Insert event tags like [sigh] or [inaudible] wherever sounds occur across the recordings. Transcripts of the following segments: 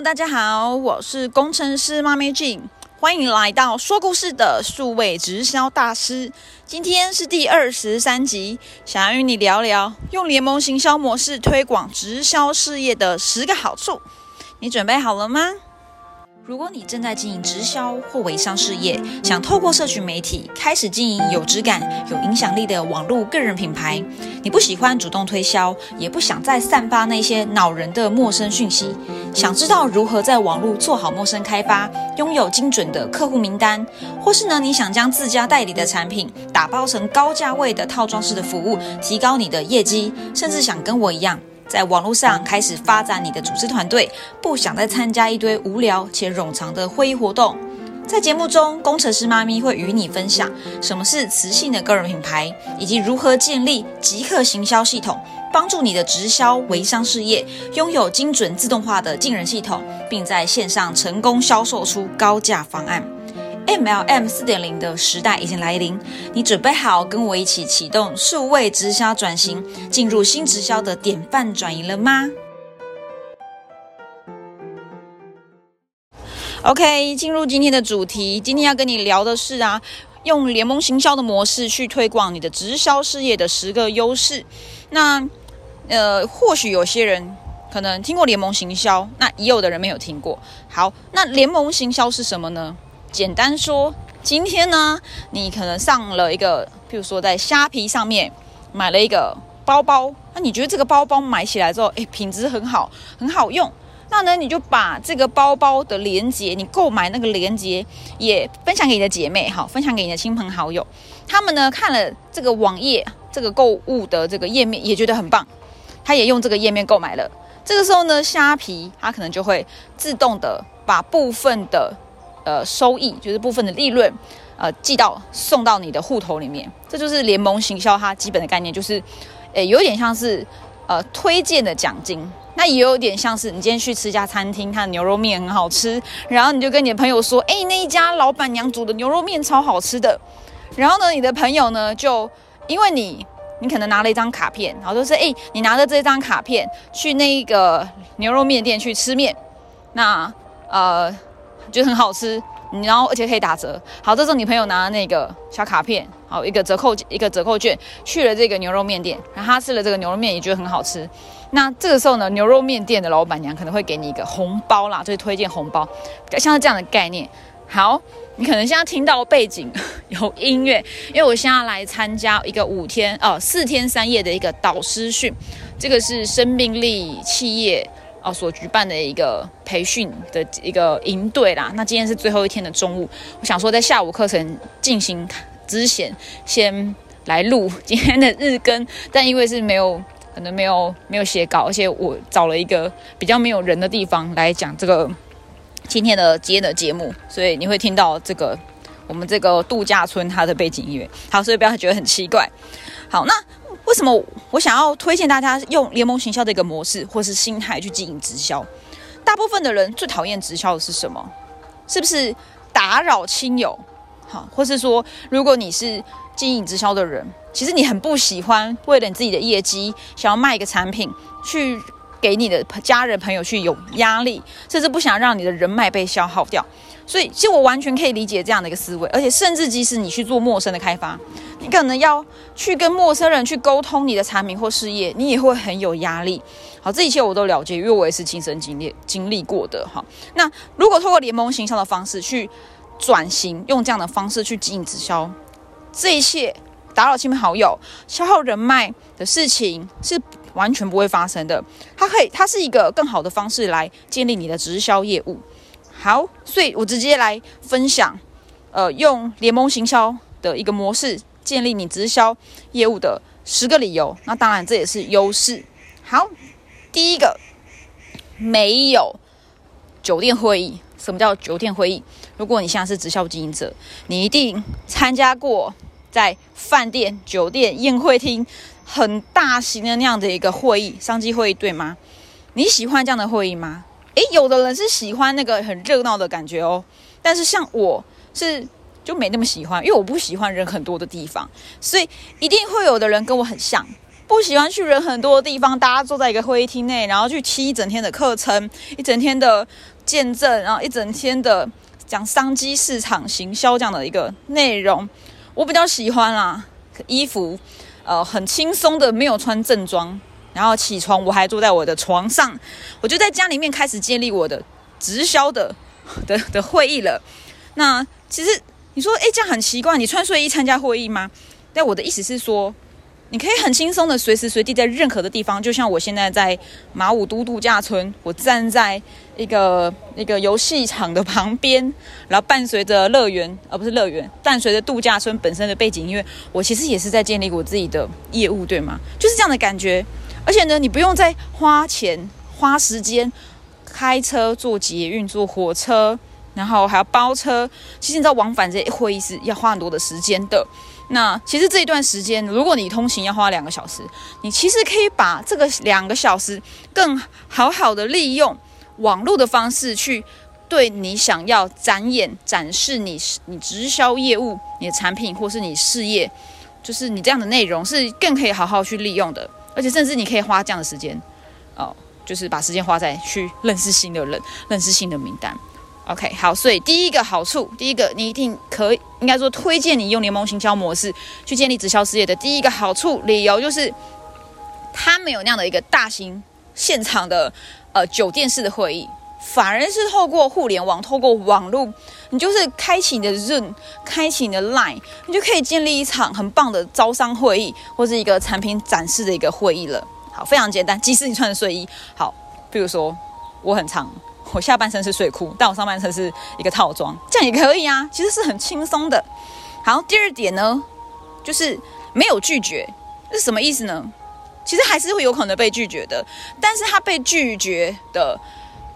大家好，我是工程师妈咪 J，欢迎来到说故事的数位直销大师。今天是第二十三集，想要与你聊聊用联盟行销模式推广直销事业的十个好处。你准备好了吗？如果你正在经营直销或微商事业，想透过社群媒体开始经营有质感、有影响力的网络个人品牌，你不喜欢主动推销，也不想再散发那些恼人的陌生讯息，想知道如何在网络做好陌生开发，拥有精准的客户名单，或是呢你想将自家代理的产品打包成高价位的套装式的服务，提高你的业绩，甚至想跟我一样。在网络上开始发展你的组织团队，不想再参加一堆无聊且冗长的会议活动。在节目中，工程师妈咪会与你分享什么是磁性的个人品牌，以及如何建立即刻行销系统，帮助你的直销微商事业拥有精准自动化的进人系统，并在线上成功销售出高价方案。MLM 四点零的时代已经来临，你准备好跟我一起启动数位直销转型，进入新直销的典范转移了吗？OK，进入今天的主题，今天要跟你聊的是啊，用联盟行销的模式去推广你的直销事业的十个优势。那呃，或许有些人可能听过联盟行销，那也有的人没有听过。好，那联盟行销是什么呢？简单说，今天呢，你可能上了一个，譬如说在虾皮上面买了一个包包，那你觉得这个包包买起来之后，诶，品质很好，很好用，那呢，你就把这个包包的链接，你购买那个链接也分享给你的姐妹，好，分享给你的亲朋好友，他们呢看了这个网页，这个购物的这个页面，也觉得很棒，他也用这个页面购买了，这个时候呢，虾皮它可能就会自动的把部分的。呃，收益就是部分的利润，呃，寄到送到你的户头里面，这就是联盟行销它基本的概念，就是，诶，有点像是呃推荐的奖金，那也有点像是你今天去吃一家餐厅，它的牛肉面很好吃，然后你就跟你的朋友说，哎，那一家老板娘煮的牛肉面超好吃的，然后呢，你的朋友呢就因为你，你可能拿了一张卡片，然后就是，哎，你拿着这张卡片去那一个牛肉面店去吃面，那呃。觉得很好吃，然后而且可以打折。好，这时候你朋友拿那个小卡片，好一个折扣一个折扣券，去了这个牛肉面店，然后他吃了这个牛肉面也觉得很好吃。那这个时候呢，牛肉面店的老板娘可能会给你一个红包啦，就是推荐红包，像是这样的概念。好，你可能现在听到背景 [laughs] 有音乐，因为我现在来参加一个五天哦四天三夜的一个导师训，这个是生命力企业。哦，所举办的一个培训的一个营队啦。那今天是最后一天的中午，我想说在下午课程进行之前，先来录 [laughs] 今天的日更。但因为是没有，可能没有没有写稿，而且我找了一个比较没有人的地方来讲这个今天的今天的节目，所以你会听到这个我们这个度假村它的背景音乐。好，所以不要觉得很奇怪。好，那。为什么我想要推荐大家用联盟行销的一个模式或是心态去经营直销？大部分的人最讨厌直销的是什么？是不是打扰亲友？好，或是说，如果你是经营直销的人，其实你很不喜欢为了你自己的业绩，想要卖一个产品去给你的家人朋友去有压力，甚至不想让你的人脉被消耗掉。所以，其实我完全可以理解这样的一个思维，而且甚至即使你去做陌生的开发，你可能要去跟陌生人去沟通你的产品或事业，你也会很有压力。好，这一切我都了解，因为我也是亲身经历经历过的。哈，那如果透过联盟行销的方式去转型，用这样的方式去经营直销，这一切打扰亲朋好友、消耗人脉的事情是完全不会发生的。它可以，它是一个更好的方式来建立你的直销业务。好，所以我直接来分享，呃，用联盟行销的一个模式建立你直销业务的十个理由。那当然这也是优势。好，第一个，没有酒店会议。什么叫酒店会议？如果你现在是直销经营者，你一定参加过在饭店、酒店、宴会厅很大型的那样的一个会议，商机会议，对吗？你喜欢这样的会议吗？诶，有的人是喜欢那个很热闹的感觉哦，但是像我是就没那么喜欢，因为我不喜欢人很多的地方，所以一定会有的人跟我很像，不喜欢去人很多的地方，大家坐在一个会议厅内，然后去听一整天的课程，一整天的见证，然后一整天的讲商机、市场、行销这样的一个内容，我比较喜欢啦。衣服，呃，很轻松的，没有穿正装，然后起床我还坐在我的床上，我就在家里面开始建立我的直销的的的会议了。那其实你说，哎，这样很奇怪，你穿睡衣参加会议吗？但我的意思是说。你可以很轻松的随时随地在任何的地方，就像我现在在马武都度假村，我站在一个一个游戏场的旁边，然后伴随着乐园，而不是乐园，伴随着度假村本身的背景音乐，我其实也是在建立我自己的业务，对吗？就是这样的感觉。而且呢，你不用再花钱花时间开车坐捷运坐火车，然后还要包车。其实你知道往返这些会议是要花很多的时间的。那其实这一段时间，如果你通勤要花两个小时，你其实可以把这个两个小时更好好的利用网络的方式去对你想要展演、展示你你直销业务、你的产品或是你事业，就是你这样的内容是更可以好好去利用的，而且甚至你可以花这样的时间，哦，就是把时间花在去认识新的人、认识新的名单。OK，好，所以第一个好处，第一个你一定可以，应该说推荐你用联盟行销模式去建立直销事业的第一个好处理由就是，他没有那样的一个大型现场的呃酒店式的会议，反而是透过互联网，透过网络，你就是开启你的 Zoom，开启你的 Line，你就可以建立一场很棒的招商会议或是一个产品展示的一个会议了。好，非常简单，即使你穿着睡衣，好，比如说我很长。我下半身是睡裤，但我上半身是一个套装，这样也可以啊。其实是很轻松的。好，第二点呢，就是没有拒绝，是什么意思呢？其实还是会有可能被拒绝的，但是他被拒绝的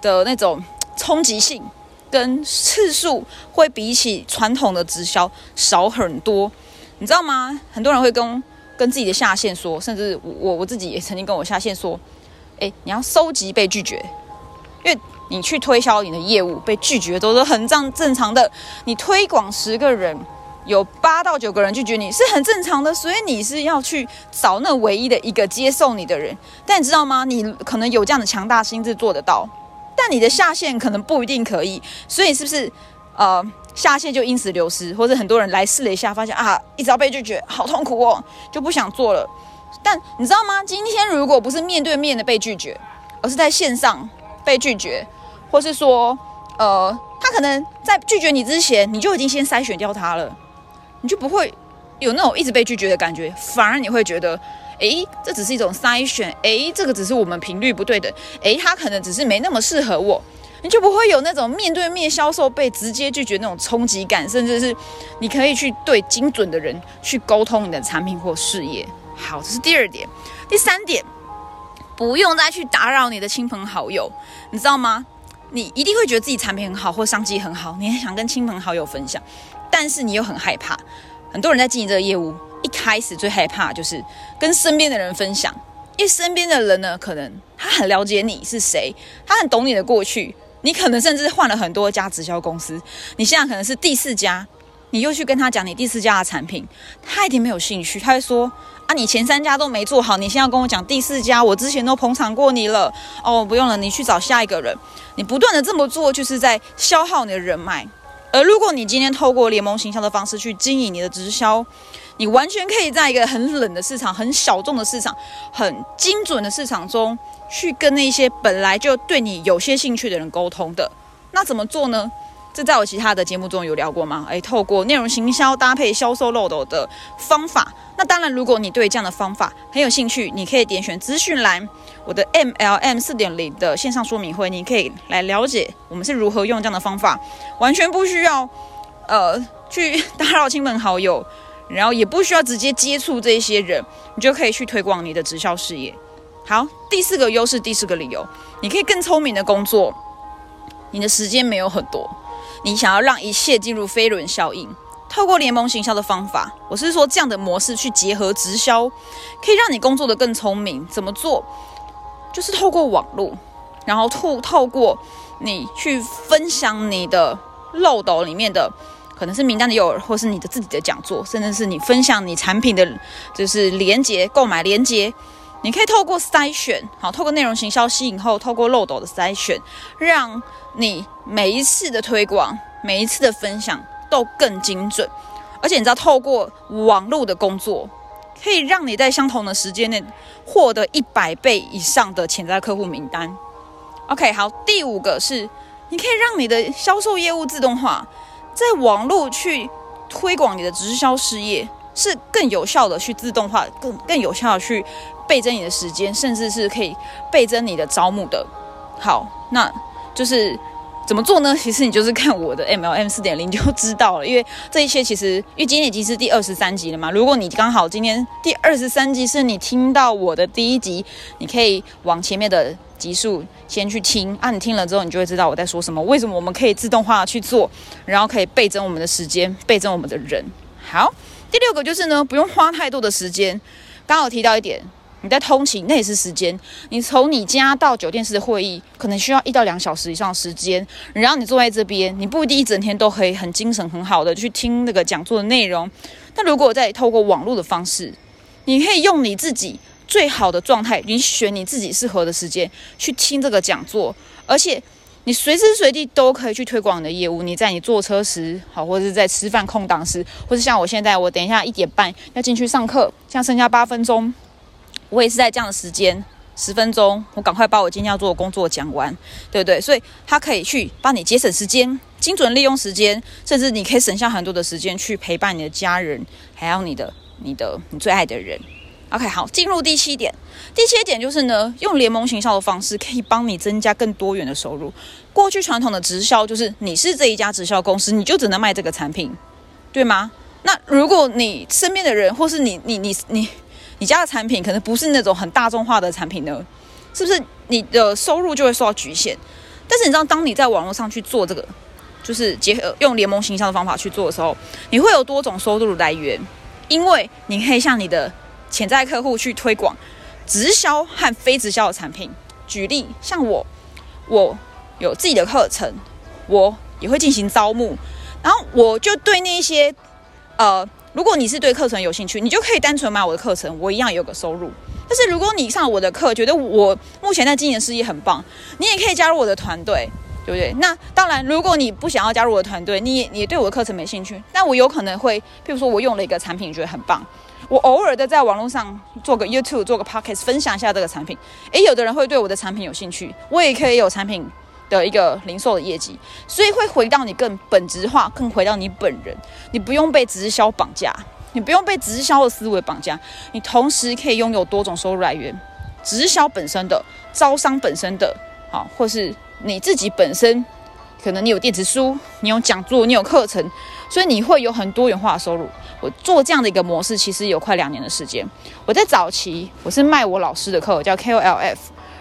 的那种冲击性跟次数，会比起传统的直销少很多。你知道吗？很多人会跟跟自己的下线说，甚至我我自己也曾经跟我下线说，哎，你要收集被拒绝，因为。你去推销你的业务被拒绝都是很正正常的。你推广十个人，有八到九个人拒绝你是很正常的，所以你是要去找那唯一的一个接受你的人。但你知道吗？你可能有这样的强大心智做得到，但你的下线可能不一定可以。所以是不是呃下线就因此流失，或者很多人来试了一下，发现啊一直要被拒绝，好痛苦哦，就不想做了。但你知道吗？今天如果不是面对面的被拒绝，而是在线上被拒绝。或是说，呃，他可能在拒绝你之前，你就已经先筛选掉他了，你就不会有那种一直被拒绝的感觉，反而你会觉得，诶，这只是一种筛选，诶，这个只是我们频率不对的，诶，他可能只是没那么适合我，你就不会有那种面对面销售被直接拒绝那种冲击感，甚至是你可以去对精准的人去沟通你的产品或事业。好，这是第二点，第三点，不用再去打扰你的亲朋好友，你知道吗？你一定会觉得自己产品很好或商机很好，你很想跟亲朋好友分享，但是你又很害怕。很多人在经营这个业务，一开始最害怕就是跟身边的人分享，因为身边的人呢，可能他很了解你是谁，他很懂你的过去，你可能甚至换了很多家直销公司，你现在可能是第四家，你又去跟他讲你第四家的产品，他一定没有兴趣，他会说。啊，你前三家都没做好，你现在跟我讲第四家，我之前都捧场过你了哦，不用了，你去找下一个人。你不断的这么做，就是在消耗你的人脉。而如果你今天透过联盟行销的方式去经营你的直销，你完全可以在一个很冷的市场、很小众的市场、很精准的市场中，去跟那些本来就对你有些兴趣的人沟通的。那怎么做呢？这在我其他的节目中有聊过吗？诶，透过内容行销搭配销售漏斗的方法。那当然，如果你对这样的方法很有兴趣，你可以点选资讯栏我的 MLM 四点零的线上说明会，你可以来了解我们是如何用这样的方法，完全不需要呃去打扰亲朋好友，然后也不需要直接接触这些人，你就可以去推广你的直销事业。好，第四个优势，第四个理由，你可以更聪明的工作，你的时间没有很多。你想要让一切进入飞轮效应，透过联盟行销的方法，我是说这样的模式去结合直销，可以让你工作的更聪明。怎么做？就是透过网络，然后透透过你去分享你的漏斗里面的可能是名单的诱饵，或是你的自己的讲座，甚至是你分享你产品的，就是连接购买连接，你可以透过筛选，好，透过内容行销吸引后，透过漏斗的筛选，让你每一次的推广，每一次的分享都更精准。而且你知道，透过网络的工作。可以让你在相同的时间内获得一百倍以上的潜在客户名单。OK，好，第五个是你可以让你的销售业务自动化，在网络去推广你的直销事业，是更有效的去自动化，更更有效的去倍增你的时间，甚至是可以倍增你的招募的。好，那就是。怎么做呢？其实你就是看我的 MLM 四点零就知道了。因为这一些其实，因为今天已经是第二十三集了嘛。如果你刚好今天第二十三集是你听到我的第一集，你可以往前面的集数先去听啊。你听了之后，你就会知道我在说什么。为什么我们可以自动化去做，然后可以倍增我们的时间，倍增我们的人。好，第六个就是呢，不用花太多的时间。刚好提到一点。你在通勤，那也是时间。你从你家到酒店式的会议，可能需要一到两小时以上的时间。然后你坐在这边，你不一定一整天都可以很精神、很好的去听那个讲座的内容。但如果再透过网络的方式，你可以用你自己最好的状态，你选你自己适合的时间去听这个讲座，而且你随时随地都可以去推广你的业务。你在你坐车时，好，或者是在吃饭空档时，或者像我现在，我等一下一点半要进去上课，像剩下八分钟。我也是在这样的时间，十分钟，我赶快把我今天要做的工作讲完，对不对？所以他可以去帮你节省时间，精准利用时间，甚至你可以省下很多的时间去陪伴你的家人，还有你的、你的、你最爱的人。OK，好，进入第七点。第七点就是呢，用联盟行销的方式可以帮你增加更多元的收入。过去传统的直销就是你是这一家直销公司，你就只能卖这个产品，对吗？那如果你身边的人，或是你、你、你、你。你家的产品可能不是那种很大众化的产品呢，是不是你的收入就会受到局限？但是你知道，当你在网络上去做这个，就是结合用联盟形象的方法去做的时候，你会有多种收入来源，因为你可以向你的潜在客户去推广直销和非直销的产品。举例，像我，我有自己的课程，我也会进行招募，然后我就对那些呃。如果你是对课程有兴趣，你就可以单纯买我的课程，我一样有个收入。但是如果你上我的课，觉得我目前在经营事业很棒，你也可以加入我的团队，对不对？那当然，如果你不想要加入我的团队，你也你对我的课程没兴趣，那我有可能会，譬如说我用了一个产品，觉得很棒，我偶尔的在网络上做个 YouTube，做个 Podcast，分享一下这个产品。诶，有的人会对我的产品有兴趣，我也可以有产品。的一个零售的业绩，所以会回到你更本质化，更回到你本人。你不用被直销绑架，你不用被直销的思维绑架，你同时可以拥有多种收入来源。直销本身的，招商本身的，好，或是你自己本身，可能你有电子书，你有讲座，你有课程，所以你会有很多元化的收入。我做这样的一个模式，其实有快两年的时间。我在早期，我是卖我老师的课，叫 KOLF，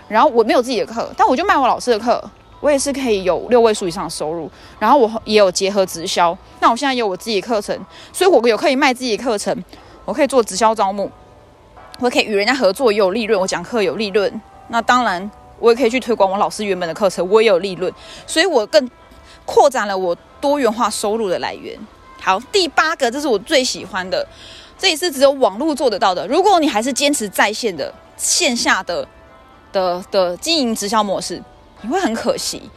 然后我没有自己的课，但我就卖我老师的课。我也是可以有六位数以上的收入，然后我也有结合直销。那我现在有我自己的课程，所以我有可以卖自己的课程，我可以做直销招募，我可以与人家合作也有利润，我讲课有利润。那当然，我也可以去推广我老师原本的课程，我也有利润。所以我更扩展了我多元化收入的来源。好，第八个，这是我最喜欢的，这也是只有网络做得到的。如果你还是坚持在线的线下的的的经营直销模式。你会很可惜，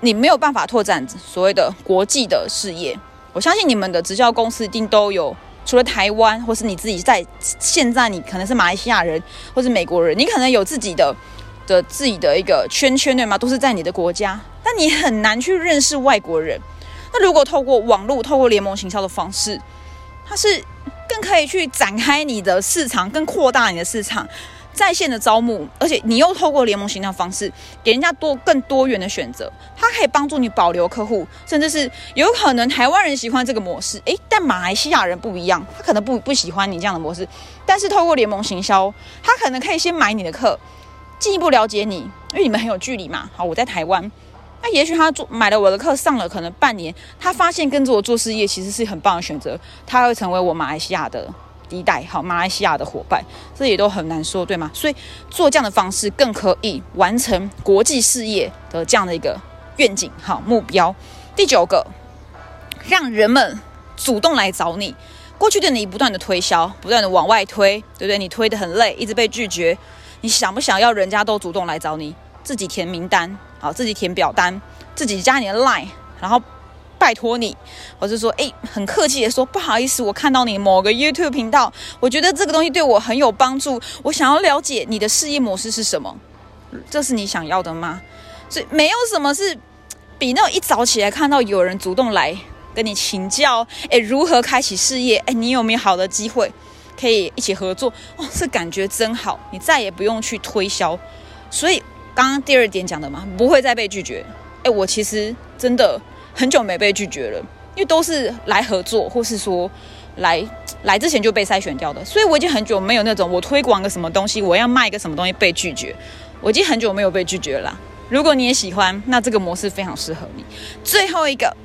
你没有办法拓展所谓的国际的事业。我相信你们的直销公司一定都有，除了台湾，或是你自己在现在，你可能是马来西亚人，或是美国人，你可能有自己的的自己的一个圈圈，对吗？都是在你的国家，但你很难去认识外国人。那如果透过网络，透过联盟行销的方式，它是更可以去展开你的市场，更扩大你的市场。在线的招募，而且你又透过联盟行销方式，给人家多更多元的选择，它可以帮助你保留客户，甚至是有可能台湾人喜欢这个模式，诶，但马来西亚人不一样，他可能不不喜欢你这样的模式，但是透过联盟行销，他可能可以先买你的课，进一步了解你，因为你们很有距离嘛。好，我在台湾，那也许他做买了我的课上了，可能半年，他发现跟着我做事业其实是很棒的选择，他会成为我马来西亚的。一代好，马来西亚的伙伴，这也都很难说，对吗？所以做这样的方式更可以完成国际事业的这样的一个愿景，好目标。第九个，让人们主动来找你。过去的你不断的推销，不断的往外推，对不对？你推的很累，一直被拒绝。你想不想要人家都主动来找你？自己填名单，好，自己填表单，自己加你的 line，然后拜托你，我是说，哎，很客气的说，不好意思，我看到你某个 YouTube 频道，我觉得这个东西对我很有帮助，我想要了解你的事业模式是什么？这是你想要的吗？所以没有什么是比那种一早起来看到有人主动来跟你请教，诶，如何开启事业？诶，你有没有好的机会可以一起合作？哦，这感觉真好，你再也不用去推销。所以刚刚第二点讲的嘛，不会再被拒绝。诶，我其实真的很久没被拒绝了，因为都是来合作，或是说来来之前就被筛选掉的。所以我已经很久没有那种我推广个什么东西，我要卖个什么东西被拒绝。我已经很久没有被拒绝了。如果你也喜欢，那这个模式非常适合你。最后一个，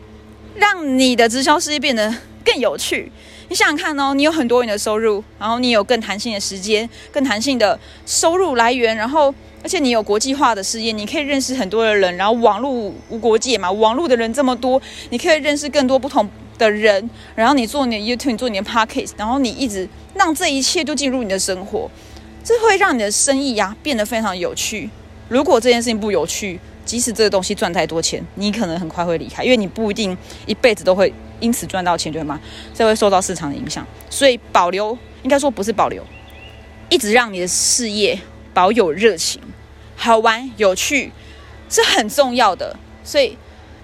让你的直销事业变得更有趣。你想想看哦，你有很多元的收入，然后你有更弹性的时间、更弹性的收入来源，然后而且你有国际化的事业，你可以认识很多的人，然后网络无国界嘛，网络的人这么多，你可以认识更多不同的人，然后你做你的 YouTube，做你的 Podcast，然后你一直让这一切都进入你的生活。这会让你的生意呀变得非常有趣。如果这件事情不有趣，即使这个东西赚太多钱，你可能很快会离开，因为你不一定一辈子都会因此赚到钱，对吗？这会受到市场的影响。所以保留，应该说不是保留，一直让你的事业保有热情、好玩、有趣，是很重要的。所以，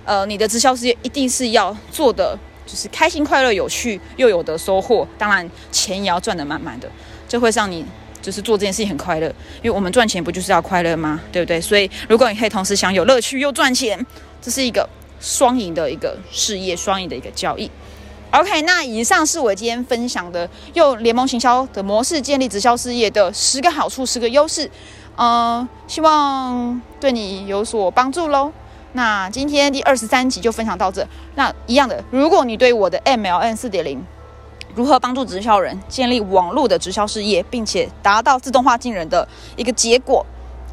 呃，你的直销事业一定是要做的，就是开心、快乐、有趣，又有的收获。当然，钱也要赚得满满的，这会让你。就是做这件事情很快乐，因为我们赚钱不就是要快乐吗？对不对？所以如果你可以同时享有乐趣又赚钱，这是一个双赢的一个事业，双赢的一个交易。OK，那以上是我今天分享的用联盟行销的模式建立直销事业的十个好处、十个优势，嗯，希望对你有所帮助喽。那今天第二十三集就分享到这。那一样的，如果你对我的 MLN 四点零。如何帮助直销人建立网络的直销事业，并且达到自动化进人的一个结果？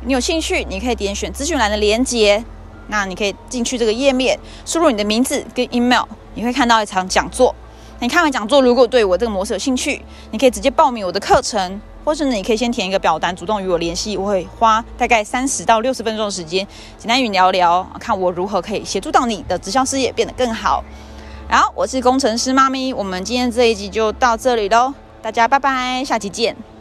你有兴趣，你可以点选资讯栏的连接，那你可以进去这个页面，输入你的名字跟 email，你会看到一场讲座。你看完讲座，如果对我这个模式有兴趣，你可以直接报名我的课程，或是你可以先填一个表单，主动与我联系。我会花大概三十到六十分钟的时间，简单与你聊聊，看我如何可以协助到你的直销事业变得更好。好，我是工程师妈咪，我们今天这一集就到这里喽，大家拜拜，下期见。